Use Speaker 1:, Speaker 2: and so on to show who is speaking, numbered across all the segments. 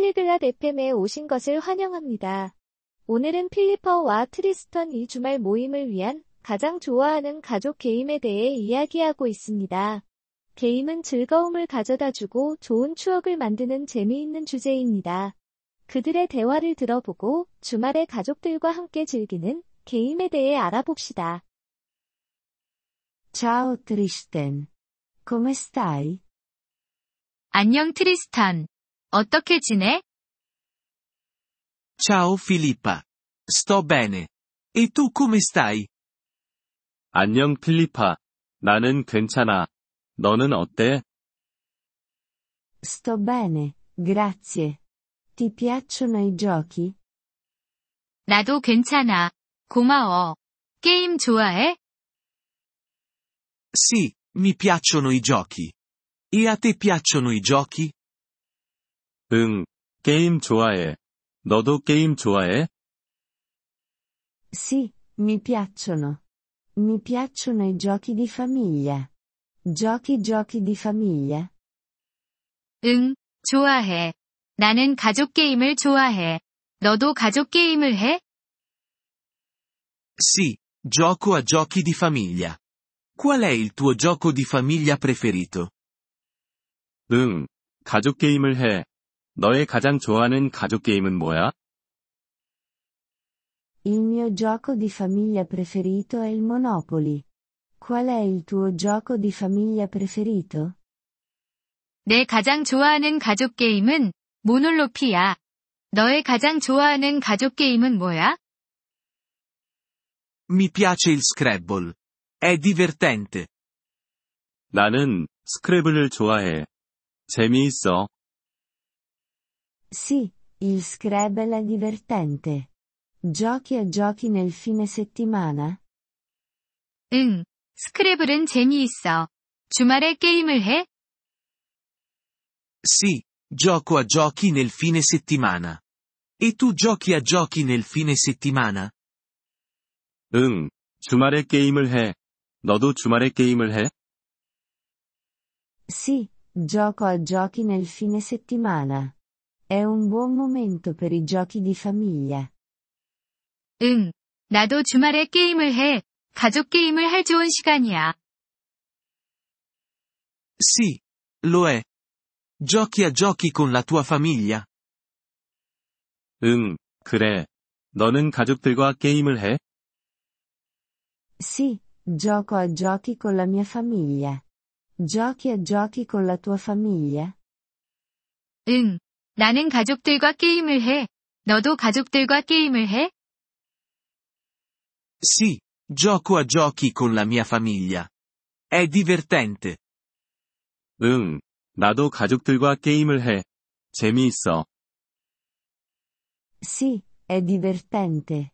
Speaker 1: 팔리글랏 FM에 오신 것을 환영합니다. 오늘은 필리퍼와 트리스턴 이 주말 모임을 위한 가장 좋아하는 가족 게임에 대해 이야기하고 있습니다. 게임은 즐거움을 가져다 주고 좋은 추억을 만드는 재미있는 주제입니다. 그들의 대화를 들어보고 주말에 가족들과 함께 즐기는 게임에 대해 알아봅시다.
Speaker 2: Ciao Tristan. Come stai?
Speaker 3: 안녕 트리스탄. 어떻게 지내?
Speaker 4: Ciao Filippa. Sto bene. E tu come stai?
Speaker 5: 안녕 필리파. 나는 괜찮아. 너는 어때?
Speaker 2: Sto bene, grazie. Ti piacciono i giochi?
Speaker 3: 나도 괜찮아. 고마워. 게임 좋아해?
Speaker 4: Sì, mi piacciono i giochi. E a te piacciono i giochi?
Speaker 5: 응, 게임 좋아해. 너도 게임 좋아해?
Speaker 2: Sì, mi piacciono. Mi piacciono i giochi di famiglia. Giochi giochi di famiglia?
Speaker 3: 응, 좋아해. 나는 가족 게임을 좋아해. 너도 가족 게임을 해?
Speaker 4: Sì, gioco a giochi di famiglia. Qual è il tuo gioco di famiglia preferito?
Speaker 5: 응, 가족 게임을 해. 너의 가장 좋아하는 가족 게임은 뭐야?
Speaker 2: Il mio gioco di famiglia preferito è il Monopoli. Qual è il tuo gioco di famiglia preferito?
Speaker 3: 내 가장 좋아하는 가족 게임은 모놀로피야. 너의 가장 좋아하는 가족 게임은 뭐야?
Speaker 4: Mi piace il Scrabble. È divertente.
Speaker 5: 나는 스크래블을 좋아해. 재미있어.
Speaker 2: Sì, il Scrabble è divertente. Giochi a giochi nel fine settimana?
Speaker 3: 응, 스크래블은 재미있어. 주말에 게임을 해?
Speaker 4: Sì, gioco a giochi nel fine settimana. E tu giochi a giochi nel fine settimana?
Speaker 5: 응, 주말에 게임을 해. 너도 주말에 게임을 해?
Speaker 2: Sì, gioco a giochi nel fine settimana. È un buon momento per i giochi di famiglia.
Speaker 3: 응, 나도 주말에 게임을 해. 가족 게임을 할 좋은 시간이야.
Speaker 4: Sì, lo è. Giochi a giochi con la tua famiglia?
Speaker 5: 응, 그래. 너는 가족들과 게임을 해?
Speaker 2: Sì, gioco a giochi con la mia famiglia. Giochi a giochi con la tua famiglia?
Speaker 3: 응, 나는 가족들과 게임을 해. 너도 가족들과 게임을 해?
Speaker 4: Sì, gioco a giochi con la mia famiglia. È divertente.
Speaker 5: 응, 나도 가족들과 게임을 해. 재미있어.
Speaker 2: Sì, è divertente.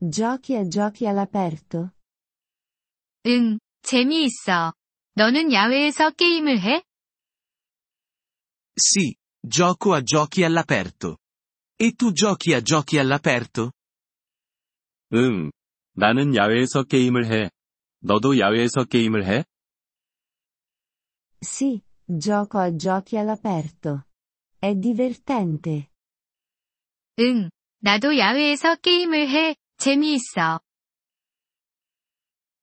Speaker 2: Giochi a giochi all'aperto?
Speaker 3: 응, 재미있어. 너는 야외에서 게임을 해?
Speaker 4: Sì, gioco a giochi all'aperto. E tu giochi a giochi all'aperto?
Speaker 5: 응, 나는 야외에서 게임을 해. 너도 야외에서 게임을 해?
Speaker 2: Sì, gioco a giochi all'aperto. È divertente.
Speaker 3: 응, 나도 야외에서 게임을 해. 재미있어.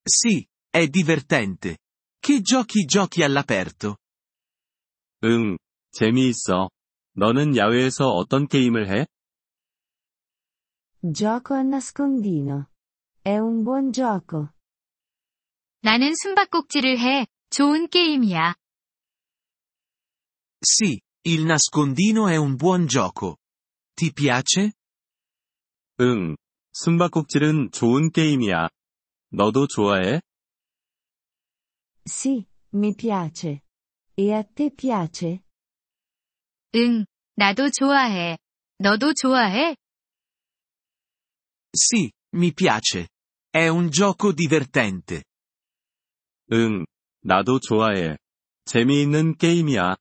Speaker 4: Sì, è divertente. Che giochi giochi all'aperto?
Speaker 5: 응, 재미있어. 너는 야외에서 어떤 게임을 해?
Speaker 2: Gioco a nascondino. È un buon gioco.
Speaker 3: 나는 숨바꼭질을 해. 좋은 게임이야.
Speaker 4: Sì, il nascondino è un buon gioco. Ti piace?
Speaker 5: 응, 숨바꼭질은 좋은 게임이야. 너도 좋아해?
Speaker 2: Sì, mi piace. E a te piace?
Speaker 3: 응, 나도 좋아해. 너도 좋아해?
Speaker 4: Sì, mi piace. È un gioco divertente.
Speaker 5: 응, 나도 좋아해. 재미있는 게임이야.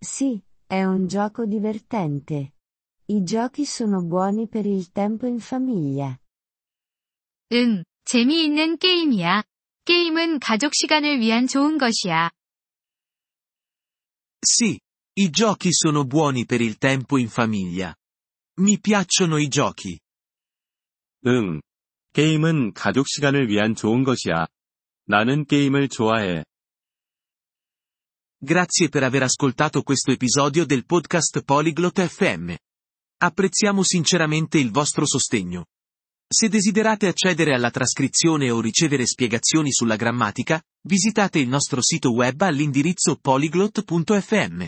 Speaker 2: Sì, è un gioco divertente. I giochi sono buoni per il tempo in famiglia.
Speaker 3: 응, 재미있는 게임이야. 게임은 가족 시간을 위한 좋은 것이야.
Speaker 4: Sì, I giochi sono buoni per il tempo in famiglia. Mi piacciono i giochi.
Speaker 5: 응. 게임은 가족 시간을 위한 좋은 것이야. 나는 게임을 좋아해.
Speaker 4: Grazie per aver ascoltato questo episodio del podcast Polyglot FM. Apprezziamo sinceramente il vostro sostegno. Se desiderate accedere alla trascrizione o ricevere spiegazioni sulla grammatica, visitate il nostro sito web all'indirizzo polyglot.fm.